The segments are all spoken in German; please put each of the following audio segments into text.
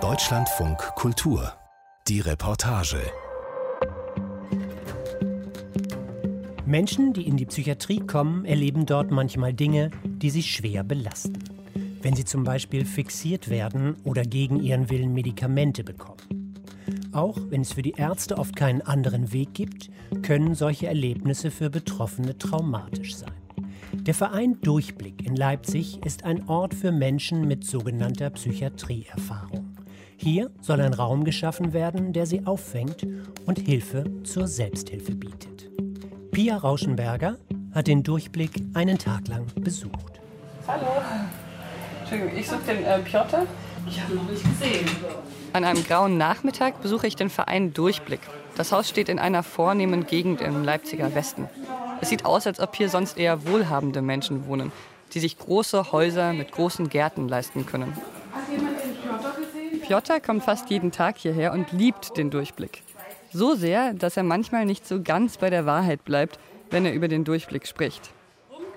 Deutschlandfunk Kultur. Die Reportage. Menschen, die in die Psychiatrie kommen, erleben dort manchmal Dinge, die sie schwer belasten. Wenn sie zum Beispiel fixiert werden oder gegen ihren Willen Medikamente bekommen. Auch wenn es für die Ärzte oft keinen anderen Weg gibt, können solche Erlebnisse für Betroffene traumatisch sein. Der Verein Durchblick in Leipzig ist ein Ort für Menschen mit sogenannter Psychiatrieerfahrung. Hier soll ein Raum geschaffen werden, der sie auffängt und Hilfe zur Selbsthilfe bietet. Pia Rauschenberger hat den Durchblick einen Tag lang besucht. Hallo. Entschuldigung, ich suche den äh, Piotr. Ich habe noch nicht gesehen. An einem grauen Nachmittag besuche ich den Verein Durchblick. Das Haus steht in einer vornehmen Gegend im Leipziger Westen. Es sieht aus, als ob hier sonst eher wohlhabende Menschen wohnen, die sich große Häuser mit großen Gärten leisten können. Piotr kommt fast jeden Tag hierher und liebt den Durchblick. So sehr, dass er manchmal nicht so ganz bei der Wahrheit bleibt, wenn er über den Durchblick spricht.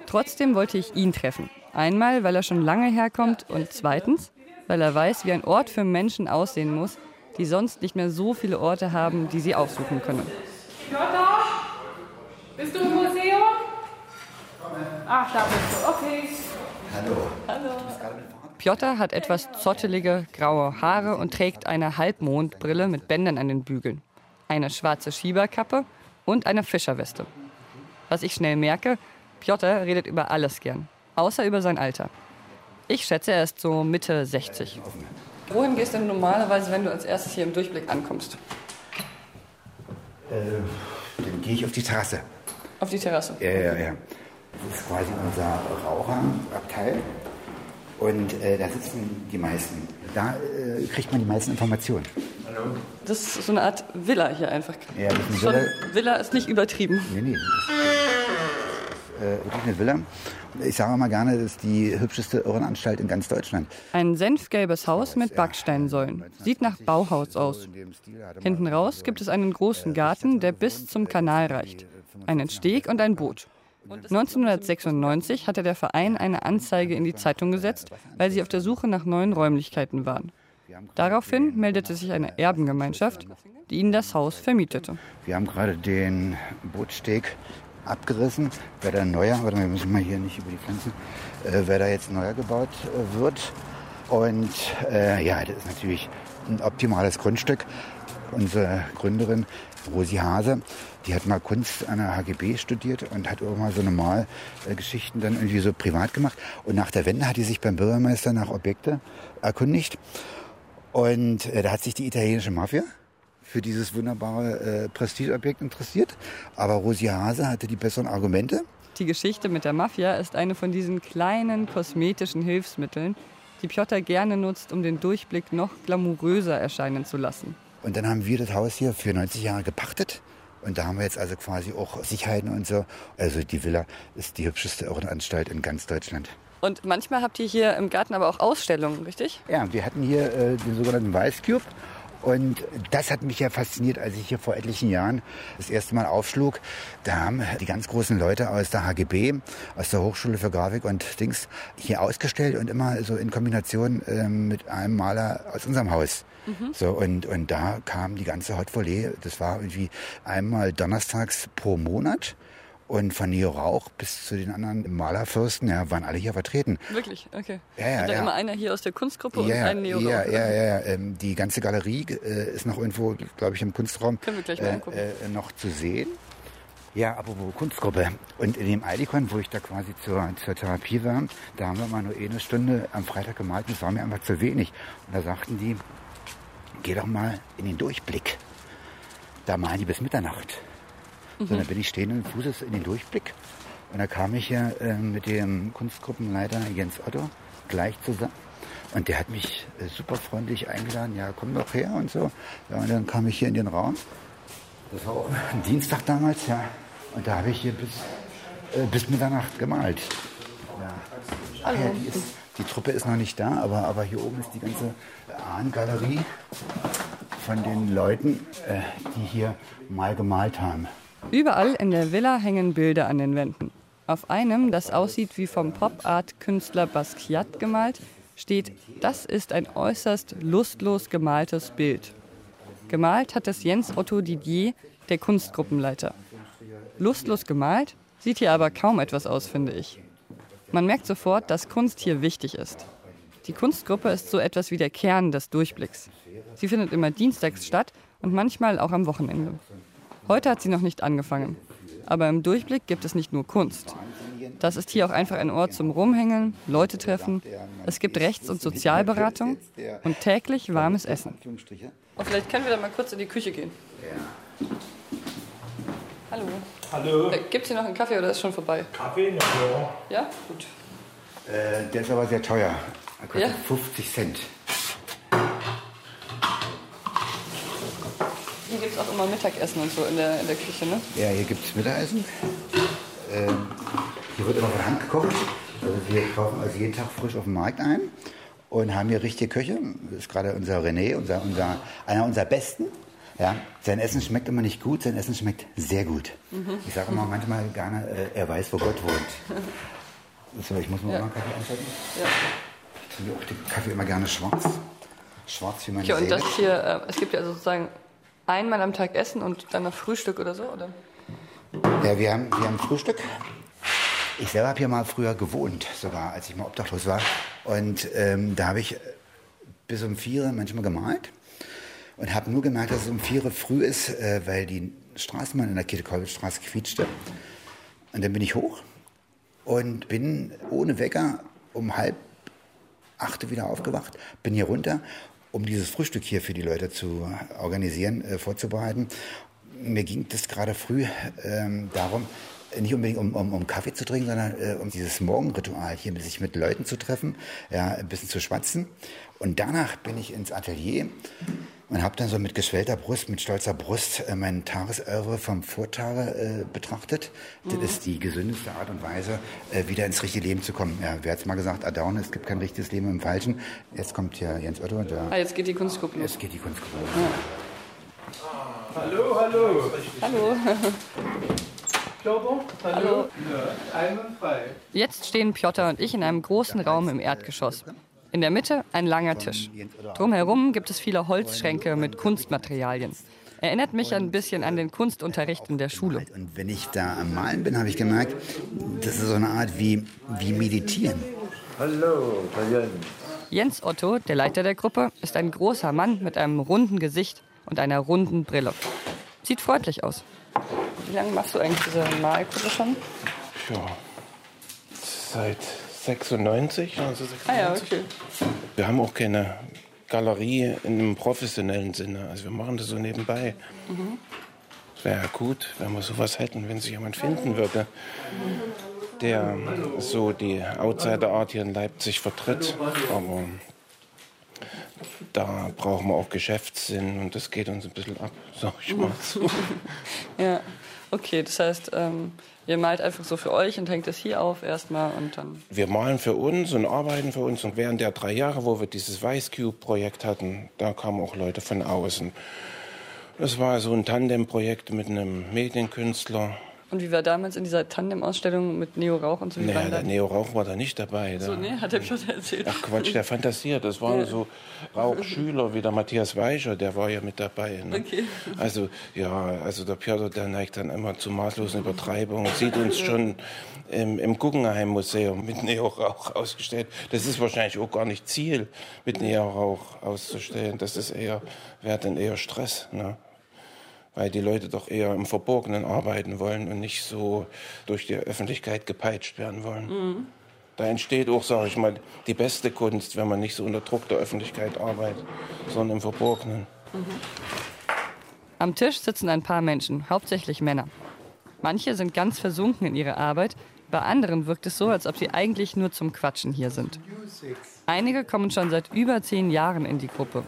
Trotzdem wollte ich ihn treffen. Einmal, weil er schon lange herkommt und zweitens, weil er weiß, wie ein Ort für Menschen aussehen muss, die sonst nicht mehr so viele Orte haben, die sie aufsuchen können. Piotr? Bist du? Ach, da bist du. Okay. Piotr hat etwas zottelige, graue Haare und trägt eine Halbmondbrille mit Bändern an den Bügeln, eine schwarze Schieberkappe und eine Fischerweste. Was ich schnell merke, Piotr redet über alles gern, außer über sein Alter. Ich schätze, er ist so Mitte 60. Wohin gehst du denn normalerweise, wenn du als erstes hier im Durchblick ankommst? Äh, dann gehe ich auf die Terrasse. Auf die Terrasse. Ja, ja, ja. Das ist quasi unser Raucherabteil. Und äh, da sitzen die meisten. Da äh, kriegt man die meisten Informationen. Das ist so eine Art Villa hier einfach. Ja, das ist eine Schon, Villa. Villa ist nicht übertrieben. Nee, nee. Das ist äh, wirklich eine Villa. Ich sage mal gerne, das ist die hübscheste Irrenanstalt in ganz Deutschland. Ein senfgelbes Haus mit Backsteinsäulen. Sieht nach Bauhaus aus. Hinten raus gibt es einen großen Garten, der bis zum Kanal reicht. Einen Steg und ein Boot. 1996 hatte der Verein eine Anzeige in die Zeitung gesetzt, weil sie auf der Suche nach neuen Räumlichkeiten waren. Daraufhin meldete sich eine Erbengemeinschaft, die ihnen das Haus vermietete. Wir haben gerade den Bootsteg abgerissen. Wer da neuer, warte mal, wir müssen mal hier nicht über die Grenzen, äh, wer da jetzt neuer gebaut äh, wird. Und äh, ja, das ist natürlich ein optimales Grundstück. Unsere Gründerin Rosi Hase, die hat mal Kunst an der HGB studiert und hat auch so normal Geschichten dann irgendwie so privat gemacht. Und nach der Wende hat die sich beim Bürgermeister nach Objekte erkundigt. Und äh, da hat sich die italienische Mafia für dieses wunderbare äh, Prestigeobjekt interessiert. Aber Rosi Hase hatte die besseren Argumente. Die Geschichte mit der Mafia ist eine von diesen kleinen kosmetischen Hilfsmitteln, die Piotr gerne nutzt, um den Durchblick noch glamouröser erscheinen zu lassen. Und dann haben wir das Haus hier für 90 Jahre gepachtet. Und da haben wir jetzt also quasi auch Sicherheiten und so. Also die Villa ist die hübscheste Irrenanstalt in ganz Deutschland. Und manchmal habt ihr hier im Garten aber auch Ausstellungen, richtig? Ja, wir hatten hier äh, den sogenannten Weiß Cube. Und das hat mich ja fasziniert, als ich hier vor etlichen Jahren das erste Mal aufschlug. Da haben die ganz großen Leute aus der HGB, aus der Hochschule für Grafik und Dings hier ausgestellt und immer so in Kombination ähm, mit einem Maler aus unserem Haus. So, und, und da kam die ganze Hot Volley. Das war irgendwie einmal donnerstags pro Monat. Und von Neo Rauch bis zu den anderen Malerfürsten, ja, waren alle hier vertreten. Wirklich? Okay. Ja, ja, da ja. immer einer hier aus der Kunstgruppe und Ja, einen Neo ja, ja, ja, ja. Ähm, die ganze Galerie äh, ist noch irgendwo, glaube ich, im Kunstraum Können wir gleich mal äh, angucken. äh, noch zu sehen. Ja, apropos Kunstgruppe. Und in dem Eidikon, wo ich da quasi zur, zur Therapie war, da haben wir mal nur eine Stunde am Freitag gemalt. Das war mir einfach zu wenig. Und da sagten die, geh doch mal in den Durchblick. Da malen die bis Mitternacht. Mhm. dann bin ich stehenden Fußes in den Durchblick. Und da kam ich ja äh, mit dem Kunstgruppenleiter Jens Otto gleich zusammen. Und der hat mich äh, super freundlich eingeladen, ja, komm doch her und so. Ja, und dann kam ich hier in den Raum. Das war auch ein Dienstag damals, ja. Und da habe ich hier bis, äh, bis Mitternacht gemalt. Ja. Ach ja, die, ist, die Truppe ist noch nicht da, aber, aber hier oben ist die ganze Ahnengalerie von den Leuten, äh, die hier mal gemalt haben. Überall in der Villa hängen Bilder an den Wänden. Auf einem, das aussieht wie vom Pop-Art-Künstler Basquiat gemalt, steht, das ist ein äußerst lustlos gemaltes Bild. Gemalt hat es Jens Otto Didier, der Kunstgruppenleiter. Lustlos gemalt, sieht hier aber kaum etwas aus, finde ich. Man merkt sofort, dass Kunst hier wichtig ist. Die Kunstgruppe ist so etwas wie der Kern des Durchblicks. Sie findet immer dienstags statt und manchmal auch am Wochenende. Heute hat sie noch nicht angefangen. Aber im Durchblick gibt es nicht nur Kunst. Das ist hier auch einfach ein Ort zum Rumhängen, Leute treffen. Es gibt Rechts- und Sozialberatung und täglich warmes Essen. Und vielleicht können wir dann mal kurz in die Küche gehen. Hallo. Hallo. Äh, Gibt es hier noch einen Kaffee oder ist schon vorbei? Kaffee? Na ja. Ja? Gut. Äh, der ist aber sehr teuer. Er kostet Ja? 50 Cent. Gibt auch immer Mittagessen und so in der, in der Küche, ne? Ja, hier gibt es Mittagessen. Ähm, hier wird immer von Hand gekocht. Also wir kaufen also jeden Tag frisch auf dem Markt ein und haben hier richtige Köche. Das ist gerade unser René, unser, unser, einer unserer Besten. Ja, sein Essen schmeckt immer nicht gut, sein Essen schmeckt sehr gut. Ich sage immer manchmal gerne, äh, er weiß, wo Gott wohnt. So, ich muss mal Ja. mal einen Kaffee einschalten. Ja. Ich trinke auch den Kaffee immer gerne schwarz. Schwarz wie meine Okay, und Seele. das hier, äh, es gibt ja sozusagen einmal am Tag Essen und dann noch Frühstück oder so, oder? Ja, wir haben, wir haben Frühstück. Ich selber habe hier mal früher gewohnt, sogar als ich mal obdachlos war. Und ähm, da habe ich bis um vier manchmal gemalt und habe nur gemerkt, dass es um vier früh ist, äh, weil die Straßenbahn in der Käthe-Kollwitz-Straße quietschte. Und dann bin ich hoch und bin ohne Wecker um halb acht wieder aufgewacht, bin hier runter, um dieses Frühstück hier für die Leute zu organisieren, äh, vorzubereiten. Mir ging das gerade früh ähm, darum, nicht unbedingt um, um, um Kaffee zu trinken, sondern äh, um dieses Morgenritual hier, sich mit Leuten zu treffen, ja, ein bisschen zu schwatzen. Und danach bin ich ins Atelier und habe dann so mit geschwellter Brust, mit stolzer Brust äh, meinen Tagesöre vom Vortage äh, betrachtet. Das ist die gesündeste Art und Weise, äh, wieder ins richtige Leben zu kommen. Ja, wer hat's mal gesagt, Adorno, es gibt kein richtiges Leben im Falschen. Jetzt kommt hier Jens Otto und Ah, da, jetzt geht die Kunstgruppe los. jetzt geht die Kunstgruppe. Hallo, hallo. Hallo. Piotr? Hallo. Ja, einwandfrei. Jetzt stehen Piotr und ich in einem großen Raum im Erdgeschoss. In der Mitte ein langer Tisch. Drumherum gibt es viele Holzschränke mit Kunstmaterialien. Erinnert mich ein bisschen an den Kunstunterricht in der Schule. Und wenn ich da am Malen bin, habe ich gemerkt, das ist so eine Art wie, wie Meditieren. Hallo, Jens. Jens Otto, der Leiter der Gruppe, ist ein großer Mann mit einem runden Gesicht und einer runden Brille. Sieht freundlich aus. Wie lange machst du eigentlich diese Malgruppe schon? Ja, seit 96, also 96. Ah ja, okay. Wir haben auch keine Galerie in einem professionellen Sinne. Also wir machen das so nebenbei. Es wäre ja gut, wenn wir sowas hätten, wenn sich jemand finden würde, der so die Outsider-Art hier in Leipzig vertritt. Aber da brauchen wir auch Geschäftssinn und das geht uns ein bisschen ab, sag ich mal. Ja, okay, das heißt, ähm, ihr malt einfach so für euch und hängt es hier auf erstmal und dann. Wir malen für uns und arbeiten für uns. Und während der drei Jahre, wo wir dieses Vice Cube-Projekt hatten, da kamen auch Leute von außen. Das war so ein Tandem-Projekt mit einem Medienkünstler. Und wie war damals in dieser Tandem-Ausstellung mit Neo Rauch und so? Wie Naja, der Neo Rauch war da nicht dabei. So, Da. nee, hat der Piotr erzählt. Ach Quatsch, der fantasiert. Das waren so Rauchschüler wie der Matthias Weicher, der war ja mit dabei. Ne? Okay. Also ja, also der Piotr, der neigt dann immer zu maßlosen Übertreibungen. Sieht uns schon im, im Guggenheim-Museum mit Neorauch ausgestellt. Das ist wahrscheinlich auch gar nicht Ziel, mit Neorauch auszustellen. Das ist eher, wäre dann eher Stress. Ne? Weil die Leute doch eher im Verborgenen arbeiten wollen und nicht so durch die Öffentlichkeit gepeitscht werden wollen. Da entsteht auch, sage ich mal, die beste Kunst, wenn man nicht so unter Druck der Öffentlichkeit arbeitet, sondern im Verborgenen. Am Tisch sitzen ein paar Menschen, hauptsächlich Männer. Manche sind ganz versunken in ihre Arbeit, bei anderen wirkt es so, als ob sie eigentlich nur zum Quatschen hier sind. Einige kommen schon seit über zehn Jahren in die Gruppe.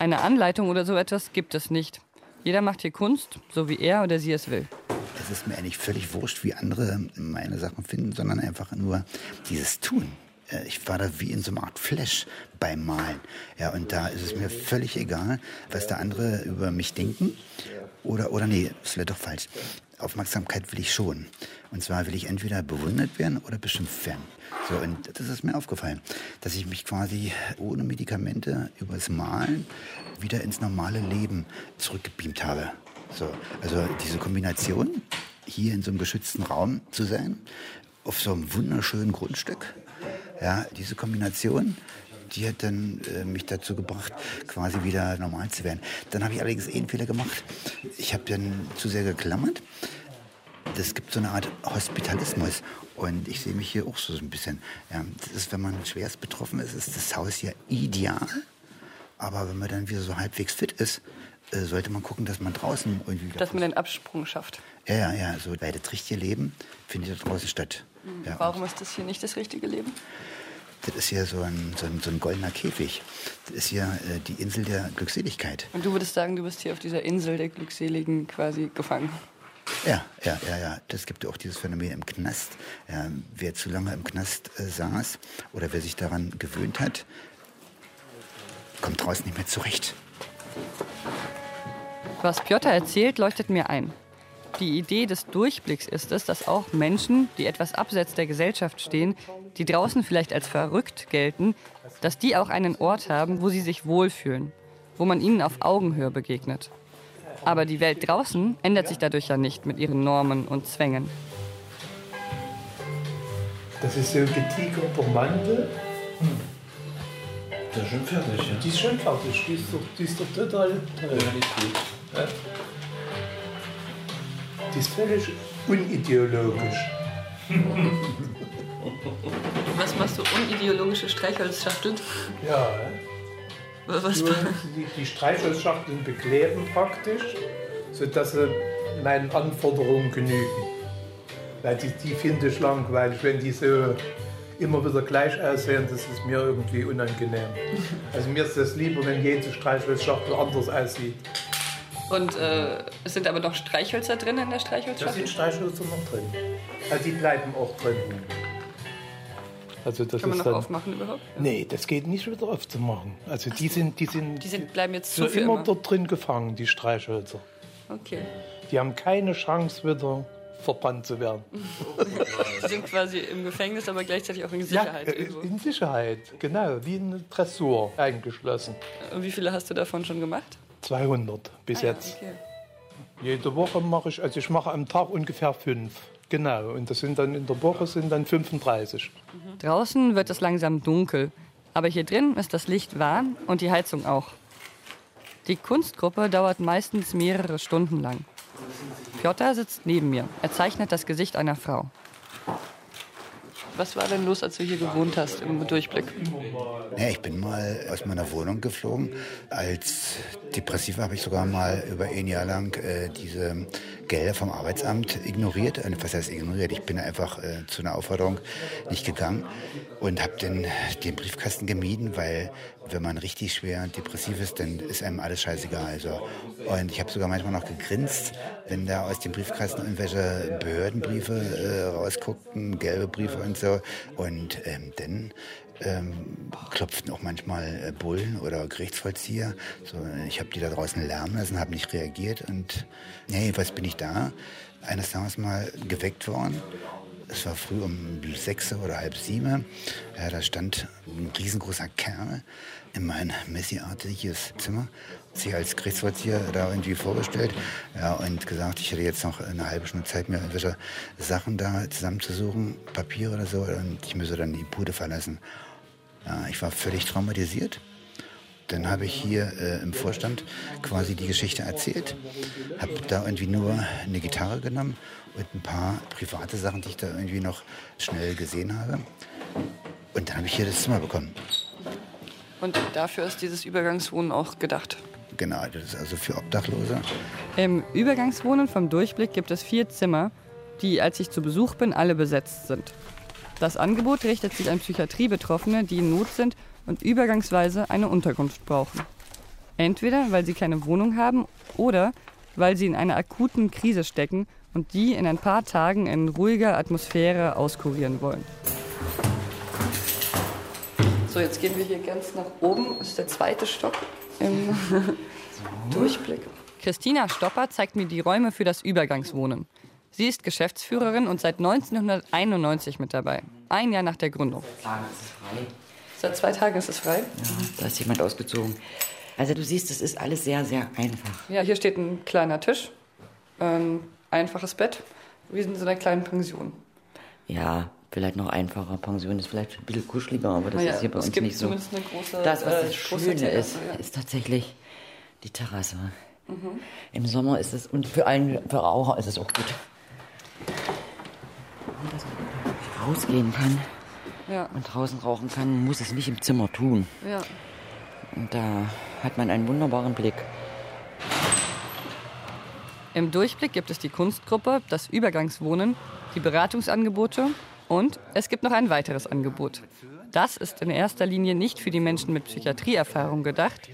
Eine Anleitung oder so etwas gibt es nicht. Jeder macht hier Kunst, so wie er oder sie es will. Es ist mir eigentlich völlig wurscht, wie andere meine Sachen finden, sondern einfach nur dieses Tun. Äh, Ich war da wie in so einer Art Flash beim Malen. Ja, und da ist es mir völlig egal, was da andere über mich denken. Oder, oder nee, das wäre doch falsch. Aufmerksamkeit will ich schon. Und zwar will ich entweder bewundert werden oder beschimpft werden. So, und das ist mir aufgefallen, dass ich mich quasi ohne Medikamente übers Malen wieder ins normale Leben zurückgebeamt habe. So, also diese Kombination, hier in so einem geschützten Raum zu sein, auf so einem wunderschönen Grundstück, ja, diese Kombination, die hat dann äh, mich dazu gebracht, quasi wieder normal zu werden. Dann habe ich allerdings eh einen Fehler gemacht. Ich habe dann zu sehr geklammert. Das gibt so eine Art Hospitalismus. Und ich sehe mich hier auch so ein bisschen. Ja, das ist, wenn man schwerst betroffen ist, ist das Haus ja ideal. Aber wenn man dann wieder so halbwegs fit ist, äh, sollte man gucken, dass man draußen irgendwie. Dass man den Absprung schafft. Ja, ja, ja. So, weil das richtige Leben findet da draußen statt. Ja, Warum ist das hier nicht das richtige Leben? Das ist hier so ein, so ein, so ein goldener Käfig. Das ist hier äh, die Insel der Glückseligkeit. Und du würdest sagen, du bist hier auf dieser Insel der Glückseligen quasi gefangen. Ja, ja, ja, ja. Das gibt auch dieses Phänomen im Knast. Ja, wer zu lange im Knast äh, saß oder wer sich daran gewöhnt hat, kommt draußen nicht mehr zurecht. Was Piotr erzählt, leuchtet mir ein. Die Idee des Durchblicks ist es, dass auch Menschen, die etwas abseits der Gesellschaft stehen, die draußen vielleicht als verrückt gelten, dass die auch einen Ort haben, wo sie sich wohlfühlen, wo man ihnen auf Augenhöhe begegnet. Aber die Welt draußen ändert sich dadurch ja nicht mit ihren Normen und Zwängen. Das ist so getigerter Mantel. Der ist schon fertig, ja. Die ist schon fertig. Die ist doch, die ist doch total. Ja. Die ist völlig unideologisch. Was machst du unideologische Streichholzschachteln? Ja. Was Nur die, die Streichholzschachteln bekleben praktisch, sodass sie meinen Anforderungen genügen. Weil die, die finde ich langweilig, wenn die so immer wieder gleich aussehen, das ist mir irgendwie unangenehm. Also mir ist das lieber, wenn jede Streichholzschachtel anders aussieht. Und äh, es sind aber noch Streichhölzer drin in der Da Streichholzschachtel? sind Streichhölzer noch drin. Also die bleiben auch drin. Also das Kann man noch dann, aufmachen überhaupt? Nee, das geht nicht wieder aufzumachen. Also die sind, die sind, Die sind, bleiben jetzt so immer immer. dort drin gefangen, die Streichhölzer. Okay. Die haben keine Chance wieder verbannt zu werden. Die sind quasi im Gefängnis, aber gleichzeitig auch in Sicherheit. ja, äh, irgendwo. in Sicherheit, genau, wie eine Dressur eingeschlossen. Und wie viele hast du davon schon gemacht? 200 bis Ah ja, jetzt. okay. Jede Woche mache ich, also ich mache am Tag ungefähr fünf. Genau, und das sind dann in der Woche sind dann 35. Draußen wird es langsam dunkel, aber hier drin ist das Licht warm und die Heizung auch. Die Kunstgruppe dauert meistens mehrere Stunden lang. Piotr sitzt neben mir. Er zeichnet das Gesicht einer Frau. Was war denn los, als du hier gewohnt hast im Durchblick? Ja, ich bin mal aus meiner Wohnung geflogen. Als Depressiver habe ich sogar mal über ein Jahr lang äh, diese Gelder vom Arbeitsamt ignoriert. Äh, Was heißt ignoriert? Ich bin einfach äh, zu einer Aufforderung nicht gegangen und habe den, den Briefkasten gemieden, weil wenn man richtig schwer depressiv ist, dann ist einem alles scheißegal. Also. Und ich habe sogar manchmal noch gegrinst, wenn da aus dem Briefkasten irgendwelche Behördenbriefe äh, rausguckten, gelbe Briefe und so. Und ähm, dann ähm, klopften auch manchmal äh, Bullen oder Gerichtsvollzieher. So, ich habe die da draußen lärmen lassen, habe nicht reagiert und nee, was bin ich da? Eines Tages mal geweckt worden. Es war früh um sechs oder halb sieben. Ja, da stand ein riesengroßer Kerl in mein Messi-artiges Zimmer. Sich als Gerichtsvollzieher da irgendwie vorgestellt ja, und gesagt, ich hätte jetzt noch eine halbe Stunde Zeit, mir irgendwelche Sachen da zusammenzusuchen, Papiere oder so, und ich müsse dann die Bude verlassen. Ja, ich war völlig traumatisiert. Dann habe ich hier äh, im Vorstand quasi die Geschichte erzählt, habe da irgendwie nur eine Gitarre genommen und ein paar private Sachen, die ich da irgendwie noch schnell gesehen habe. Und dann habe ich hier das Zimmer bekommen. Und dafür ist dieses Übergangswohnen auch gedacht. Genau, das ist also für Obdachlose. Im Übergangswohnen vom Durchblick gibt es vier Zimmer, die, als ich zu Besuch bin, alle besetzt sind. Das Angebot richtet sich an Psychiatriebetroffene, die in Not sind und übergangsweise eine Unterkunft brauchen. Entweder weil sie keine Wohnung haben oder weil sie in einer akuten Krise stecken und die in ein paar Tagen in ruhiger Atmosphäre auskurieren wollen. So, jetzt gehen wir hier ganz nach oben. Das ist der zweite Stock im Durchblick. Christina Stopper zeigt mir die Räume für das Übergangswohnen. Sie ist Geschäftsführerin und seit 1991 mit dabei. Ein Jahr nach der Gründung. Tagen ist es frei. Seit zwei Tagen ist es frei. Ja, da ist jemand ausgezogen. Also du siehst, es ist alles sehr, sehr einfach. Ja, hier steht ein kleiner Tisch, ein einfaches Bett. Wir sind in einer kleinen Pension. Ja, vielleicht noch einfacher. Pension ist vielleicht ein bisschen kuscheliger, aber das Naja, ist hier bei uns nicht so. große, das, was äh, das Schöne ist, ja. ist tatsächlich die Terrasse. Mhm. Im Sommer ist es, und für einen für Raucher ist es auch gut. Dass man rausgehen kann Ja, und draußen rauchen kann, muss es nicht im Zimmer tun. ja. Und da hat man einen wunderbaren Blick. Im Durchblick gibt es die Kunstgruppe, das Übergangswohnen, die Beratungsangebote und es gibt noch ein weiteres Angebot. Das ist in erster Linie nicht für die Menschen mit Psychiatrieerfahrung gedacht,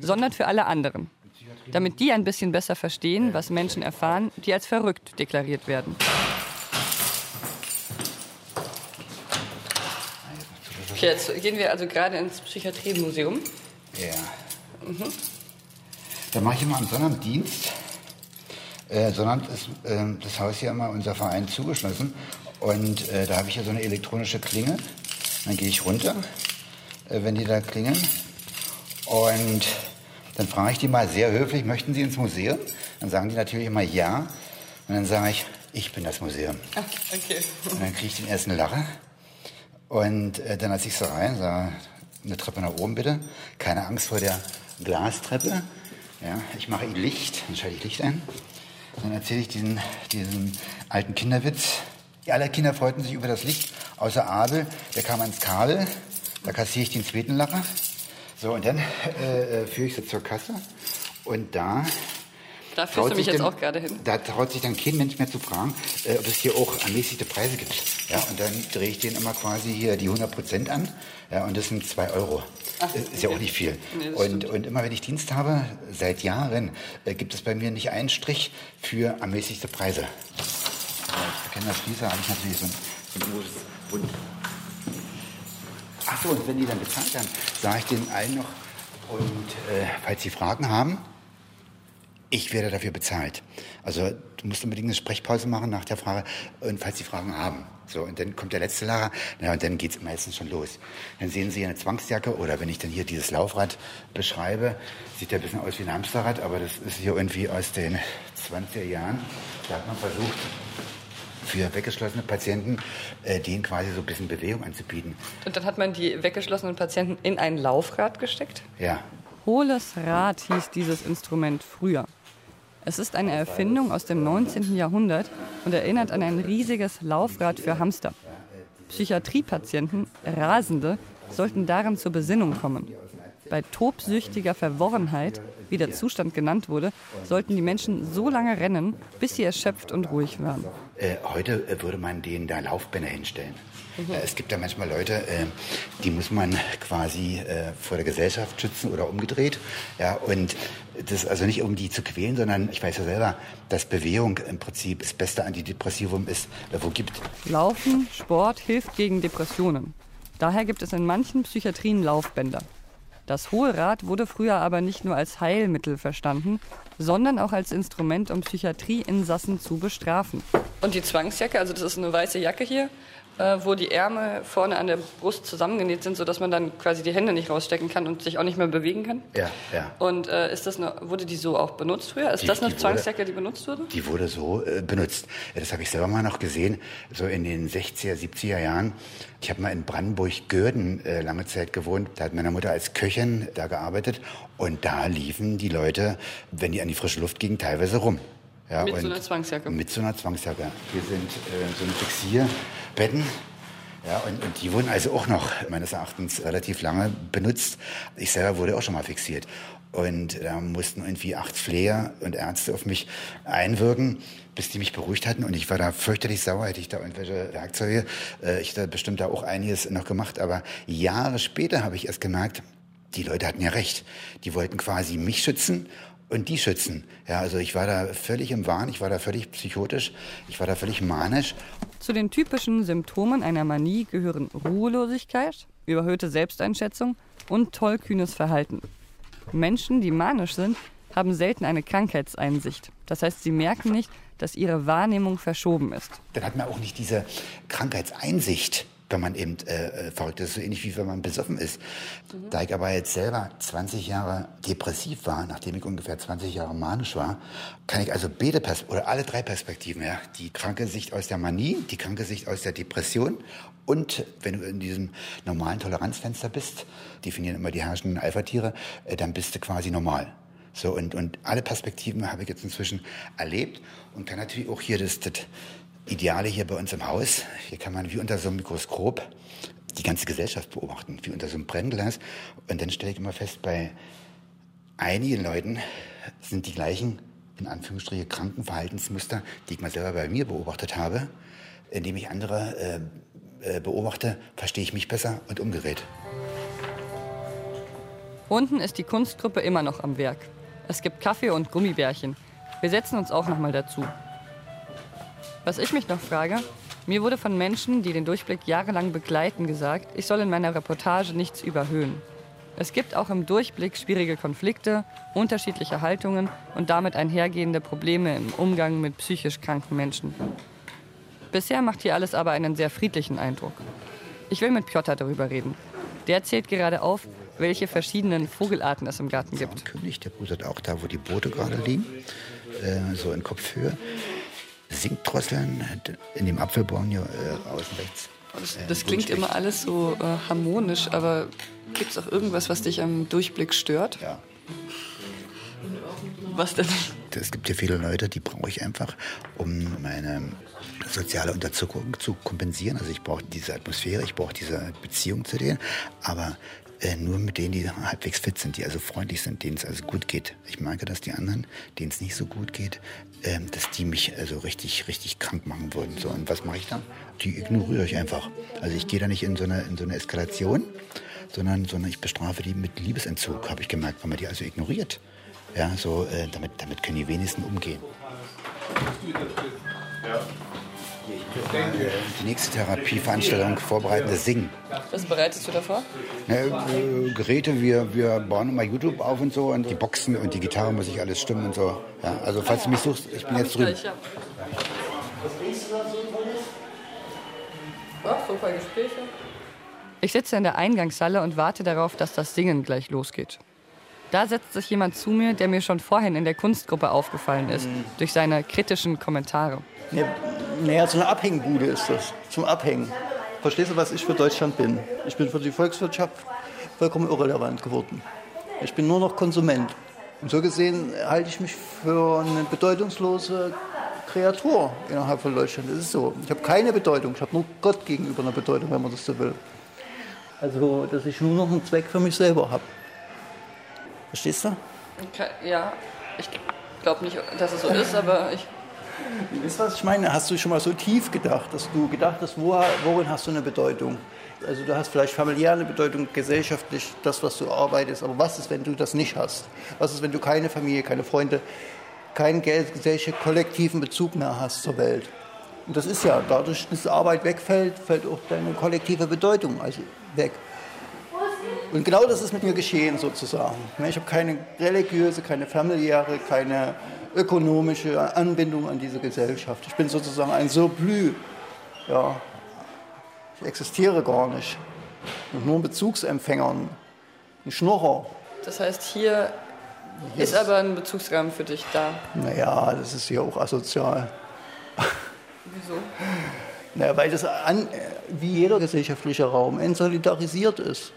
sondern für alle anderen. Damit die ein bisschen besser verstehen, was Menschen erfahren, die als verrückt deklariert werden. Okay, jetzt gehen wir also gerade ins Psychiatriemuseum. Ja. Da mache ich immer am Sonnabend Dienst. Äh, Sonnabend ist äh, das Haus hier immer unser Verein zugeschlossen. Und äh, da habe ich ja so eine elektronische Klinge. Dann gehe ich runter, äh, wenn die da klingeln. Und dann frage ich die mal sehr höflich, möchten Sie ins Museum? Dann sagen die natürlich immer ja. Und dann sage ich, ich bin das Museum. Okay. Und dann kriege ich den ersten Lacher. Und äh, dann als ich so rein, sah eine Treppe nach oben bitte. Keine Angst vor der Glastreppe. Ja, ich mache ihr Licht, dann schalte ich Licht ein. Dann erzähle ich diesen, diesen alten Kinderwitz. Alle Kinder freuten sich über das Licht, außer Abel, der kam ans Kabel. Da kassiere ich den zweiten Lacher. So, und dann äh, äh, führe ich sie zur Kasse. Und da Da führst traut du mich sich jetzt dann- auch gerade hin. Da traut sich dann kein Mensch mehr zu fragen, äh, ob es hier auch ermäßigte Preise gibt. Ja, und dann drehe ich denen immer quasi hier die 100 Prozent an. Ja, und das sind 2 Euro. Äh, ist ja auch nicht viel. Nee, und, und immer wenn ich Dienst habe, seit Jahren, äh, gibt es bei mir nicht einen Strich für ermäßigte Preise. Erkenne das Schließer, habe ich natürlich so ein, so ein großes Bund. Ach so, und wenn die dann bezahlt haben, sage ich denen allen noch, und äh, falls sie Fragen haben, ich werde dafür bezahlt. Also du musst unbedingt eine Sprechpause machen nach der Frage, und falls Sie Fragen haben. So, und dann kommt der letzte Lacher, na, und dann geht's meistens schon los. Dann sehen Sie eine Zwangsjacke oder wenn ich dann hier dieses Laufrad beschreibe, sieht ja ein bisschen aus wie ein Hamsterrad, aber das ist hier irgendwie aus den 20er Jahren. Da hat man versucht, für weggeschlossene Patienten, äh, denen quasi so ein bisschen Bewegung anzubieten. Und dann hat man die weggeschlossenen Patienten in ein Laufrad gesteckt? Ja, Hohles Rad hieß dieses Instrument früher. Es ist eine Erfindung aus dem 19. Jahrhundert und erinnert an ein riesiges Laufrad für Hamster. Psychiatriepatienten, Rasende, sollten darin zur Besinnung kommen. Bei tobsüchtiger Verworrenheit, wie der Zustand genannt wurde, sollten die Menschen so lange rennen, bis sie erschöpft und ruhig waren. Äh, heute äh, würde man denen da Laufbänder hinstellen. Äh, es gibt da manchmal Leute, äh, die muss man quasi äh, vor der Gesellschaft schützen oder umgedreht. Ja, und das also nicht um die zu quälen, sondern ich weiß ja selber, dass Bewegung im Prinzip das beste Antidepressivum ist, wo gibt. Laufen, Sport hilft gegen Depressionen. Daher gibt es in manchen Psychiatrien Laufbänder. Das Hohe Rad wurde früher aber nicht nur als Heilmittel verstanden, sondern auch als Instrument, um Psychiatrieinsassen zu bestrafen. Und die Zwangsjacke, also das ist eine weiße Jacke hier, äh, wo die Ärmel vorne an der Brust zusammengenäht sind, sodass man dann quasi die Hände nicht rausstecken kann und sich auch nicht mehr bewegen kann. Ja, ja. Und äh, ist das eine, wurde die so auch benutzt früher? Ist Die- das eine die wurde- Zwangsjacke, die benutzt wurde? Die wurde so äh, benutzt. Das habe ich selber mal noch gesehen, so in den 60er, 70er Jahren. Ich habe mal in Brandenburg-Görden äh, lange Zeit gewohnt. Da hat meine Mutter als Köchin da gearbeitet. Und da liefen die Leute, wenn die an die frische Luft gingen, teilweise rum. Ja, Mit so einer Zwangsjacke. Mit so einer Zwangsjacke. Hier sind äh, so eine Fixierbetten. Ja, und, und die wurden also auch noch meines Erachtens relativ lange benutzt. Ich selber wurde auch schon mal fixiert. Und da mussten irgendwie acht Pfleger und Ärzte auf mich einwirken, bis die mich beruhigt hatten. Und ich war da fürchterlich sauer, hätte ich da irgendwelche Werkzeuge. Äh, ich hätte bestimmt da auch einiges noch gemacht. Aber Jahre später habe ich erst gemerkt, die Leute hatten ja recht. Die wollten quasi mich schützen und die schützen. Ja, also ich war da völlig im Wahn, ich war da völlig psychotisch, ich war da völlig manisch. Zu den typischen Symptomen einer Manie gehören Ruhelosigkeit, überhöhte Selbsteinschätzung und tollkühnes Verhalten. Menschen, die manisch sind, haben selten eine Krankheitseinsicht. Das heißt, sie merken nicht, dass ihre Wahrnehmung verschoben ist. Dann hat man auch nicht diese Krankheitseinsicht wenn man eben äh, äh, verrückt ist, so ähnlich wie wenn man besoffen ist. Mhm. Da ich aber jetzt selber 20 Jahre depressiv war, nachdem ich ungefähr 20 Jahre manisch war, kann ich also beide Pers oder alle drei Perspektiven, ja, die kranke Sicht aus der Manie, die kranke Sicht aus der Depression und wenn du in diesem normalen Toleranzfenster bist, definieren immer die herrschenden Alpha-Tiere, äh, dann bist du quasi normal. So, und, und alle Perspektiven habe ich jetzt inzwischen erlebt und kann natürlich auch hier das, das Ideale hier bei uns im Haus. Hier kann man wie unter so einem Mikroskop die ganze Gesellschaft beobachten, wie unter so einem Brennglas. Und dann stelle ich immer fest, bei einigen Leuten sind die gleichen, in Anführungsstrichen, kranken Verhaltensmuster, die ich mal selber bei mir beobachtet habe. Indem ich andere äh, äh, beobachte, verstehe ich mich besser und umgedreht. Unten ist die Kunstgruppe immer noch am Werk. Es gibt Kaffee und Gummibärchen. Wir setzen uns auch noch mal dazu. Was ich mich noch frage, mir wurde von Menschen, die den Durchblick jahrelang begleiten, gesagt, ich soll in meiner Reportage nichts überhöhen. Es gibt auch im Durchblick schwierige Konflikte, unterschiedliche Haltungen und damit einhergehende Probleme im Umgang mit psychisch kranken Menschen. Bisher macht hier alles aber einen sehr friedlichen Eindruck. Ich will mit Piotr darüber reden. Der zählt gerade auf, welche verschiedenen Vogelarten es im Garten gibt. König, der brütet auch da, wo die Boote gerade liegen, äh, so in Kopfhöhe. Singdrosseln in dem Apfelbaum hier äh, außen rechts. Das, das äh, klingt immer alles so äh, harmonisch, aber gibt es auch irgendwas, was dich am Durchblick stört? Ja. Was denn? Es gibt hier viele Leute, die brauche ich einfach, um meine soziale Unterzuckung zu kompensieren. Also ich brauche diese Atmosphäre, ich brauche diese Beziehung zu denen. Aber äh, nur mit denen, die halbwegs fit sind, die also freundlich sind, denen es also gut geht. Ich merke, dass die anderen, denen es nicht so gut geht, äh, dass die mich also richtig, richtig krank machen würden. So, und was mache ich dann? Die ignoriere ich einfach. Also ich gehe da nicht in so eine, in so eine Eskalation, sondern, sondern ich bestrafe die mit Liebesentzug, habe ich gemerkt, wenn man die also ignoriert. Ja, so, äh, damit, damit können die wenigsten umgehen. Ja. Die nächste Therapieveranstaltung vorbereiten, das Singen. Was bereitest du davor? Ja, äh, Geräte, wir, wir bauen immer YouTube auf und so und die Boxen und die Gitarre muss ich alles stimmen und so. Ja, also falls du mich suchst, ich bin jetzt drüben. super Gespräche. Ich sitze in der Eingangshalle und warte darauf, dass das Singen gleich losgeht. Da setzt sich jemand zu mir, der mir schon vorhin in der Kunstgruppe aufgefallen ist, mhm. durch seine kritischen Kommentare. Ja, naja, so eine Abhängbude ist das. Zum Abhängen. Verstehst du, was ich für Deutschland bin? Ich bin für die Volkswirtschaft vollkommen irrelevant geworden. Ich bin nur noch Konsument. Und so gesehen halte ich mich für eine bedeutungslose Kreatur innerhalb von Deutschland. Das ist so. Ich habe keine Bedeutung. Ich habe nur Gott gegenüber eine Bedeutung, wenn man das so will. Also, dass ich nur noch einen Zweck für mich selber habe. Verstehst du? Okay, ja, ich glaube nicht, dass es so ist, aber ich. Wisst was ich meine? Hast du schon mal so tief gedacht, dass du gedacht hast, worin hast du eine Bedeutung? Also du hast vielleicht familiär eine Bedeutung, gesellschaftlich das, was du arbeitest, aber was ist, wenn du das nicht hast? Was ist, wenn du keine Familie, keine Freunde, keinen gesellschaftlichen kollektiven Bezug mehr hast zur Welt? Und das ist ja, dadurch, dass Arbeit wegfällt, fällt auch deine kollektive Bedeutung also weg. Und genau das ist mit mir geschehen sozusagen. Ich habe keine religiöse, keine familiäre, keine ökonomische Anbindung an diese Gesellschaft. Ich bin sozusagen ein Surplus. Ja, ich existiere gar nicht. Und nur ein Bezugsempfänger, ein Schnurrer. Das heißt, hier ist aber ein Bezugsrahmen für dich da. Naja, das ist hier auch asozial. Wieso? Naja, weil das an, wie jeder gesellschaftliche Raum entsolidarisiert ist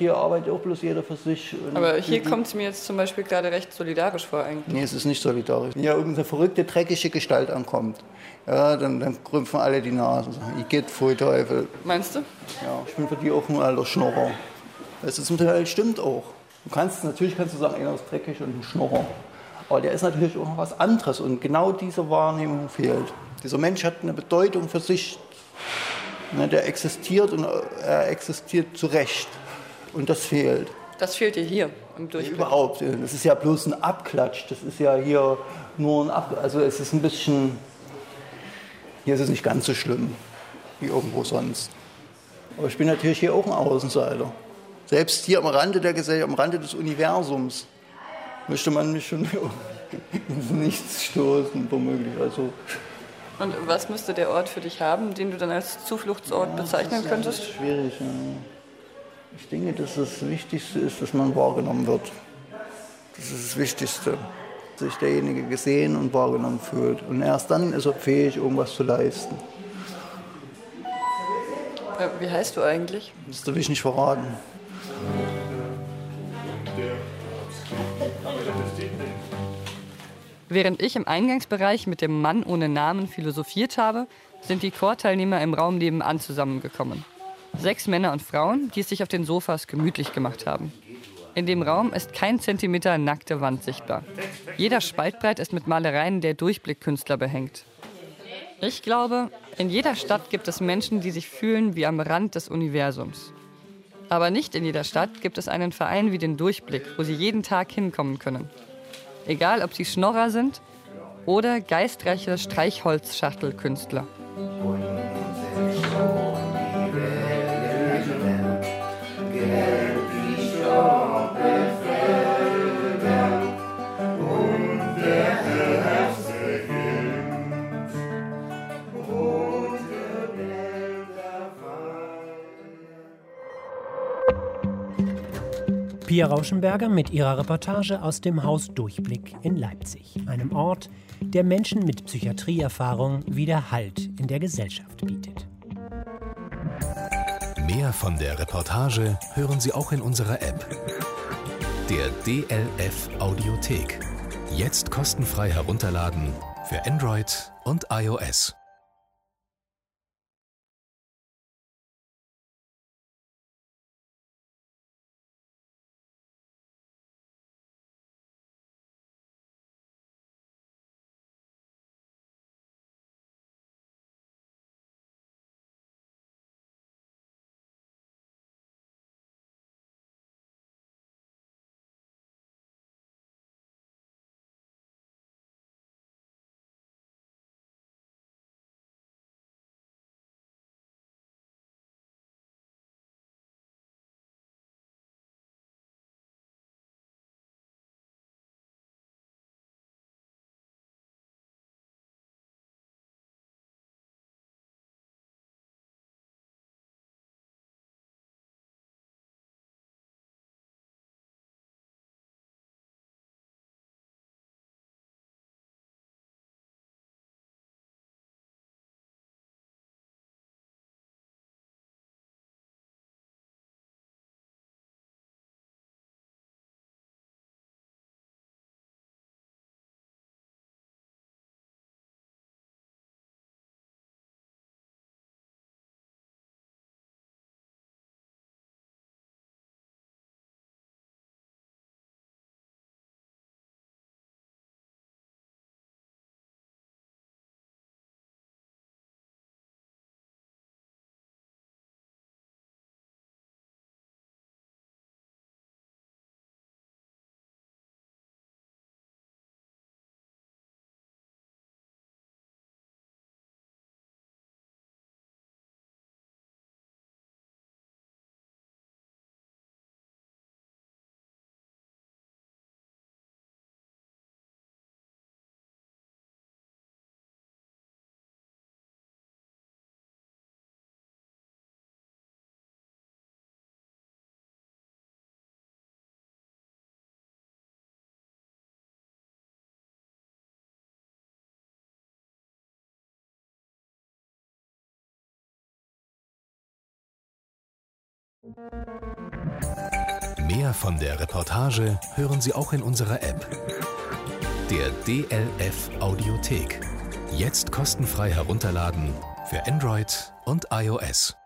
hier arbeitet auch bloß jeder für sich. Aber hier kommt es mir jetzt zum Beispiel gerade recht solidarisch vor eigentlich. Nee, es ist nicht solidarisch. Wenn ja irgendeine verrückte, dreckige Gestalt ankommt, ja, dann, dann krümpfen alle die Nase und sagen, ich geht voll Teufel. Meinst du? Ja, ich bin für die auch ein alter Schnorrer. Das ist zum Teil stimmt auch. Du kannst, natürlich kannst du sagen, einer ist dreckig und ein Schnorrer. Aber der ist natürlich auch noch was anderes und genau diese Wahrnehmung fehlt. Dieser Mensch hat eine Bedeutung für sich. Ne, der existiert und er existiert zu Recht. Und das fehlt. Das fehlt dir hier im Durchblick? Überhaupt. Das ist ja bloß ein Abklatsch. Das ist ja hier nur ein Abklatsch. Also es ist ein bisschen. Hier ist es nicht ganz so schlimm wie irgendwo sonst. Aber ich bin natürlich hier auch ein Außenseiter. Selbst hier am Rande der Gesellschaft, am Rande des Universums, möchte man mich schon ins Nichts stoßen, womöglich. Also, Und was müsste der Ort für dich haben, den du dann als Zufluchtsort bezeichnen könntest? schwierig. Ja. Ich denke, dass das Wichtigste ist, dass man wahrgenommen wird. Das ist das Wichtigste. Dass sich derjenige gesehen und wahrgenommen fühlt. Und erst dann ist er fähig, irgendwas zu leisten. Äh, Wie heißt du eigentlich? Das darf ich nicht verraten. Während ich im Eingangsbereich mit dem Mann ohne Namen philosophiert habe, sind die Chorteilnehmer im Raum nebenan zusammengekommen. Sechs Männer und Frauen, die es sich auf den Sofas gemütlich gemacht haben. In dem Raum ist kein Zentimeter nackte Wand sichtbar. Jeder Spaltbrett ist mit Malereien der Durchblickkünstler behängt. Ich glaube, in jeder Stadt gibt es Menschen, die sich fühlen wie am Rand des Universums. Aber nicht in jeder Stadt gibt es einen Verein wie den Durchblick, wo sie jeden Tag hinkommen können. Egal, ob sie Schnorrer sind oder geistreiche Streichholzschachtelkünstler. Pia Rauschenberger mit ihrer Reportage aus dem Haus Durchblick in Leipzig, einem Ort, der Menschen mit Psychiatrieerfahrung wieder Halt in der Gesellschaft bietet. Mehr von der Reportage hören Sie auch in unserer App. Der DLF Audiothek. Jetzt kostenfrei herunterladen für Android und iOS. Mehr von der Reportage hören Sie auch in unserer App. Der DLF Audiothek. Jetzt kostenfrei herunterladen für Android und iOS.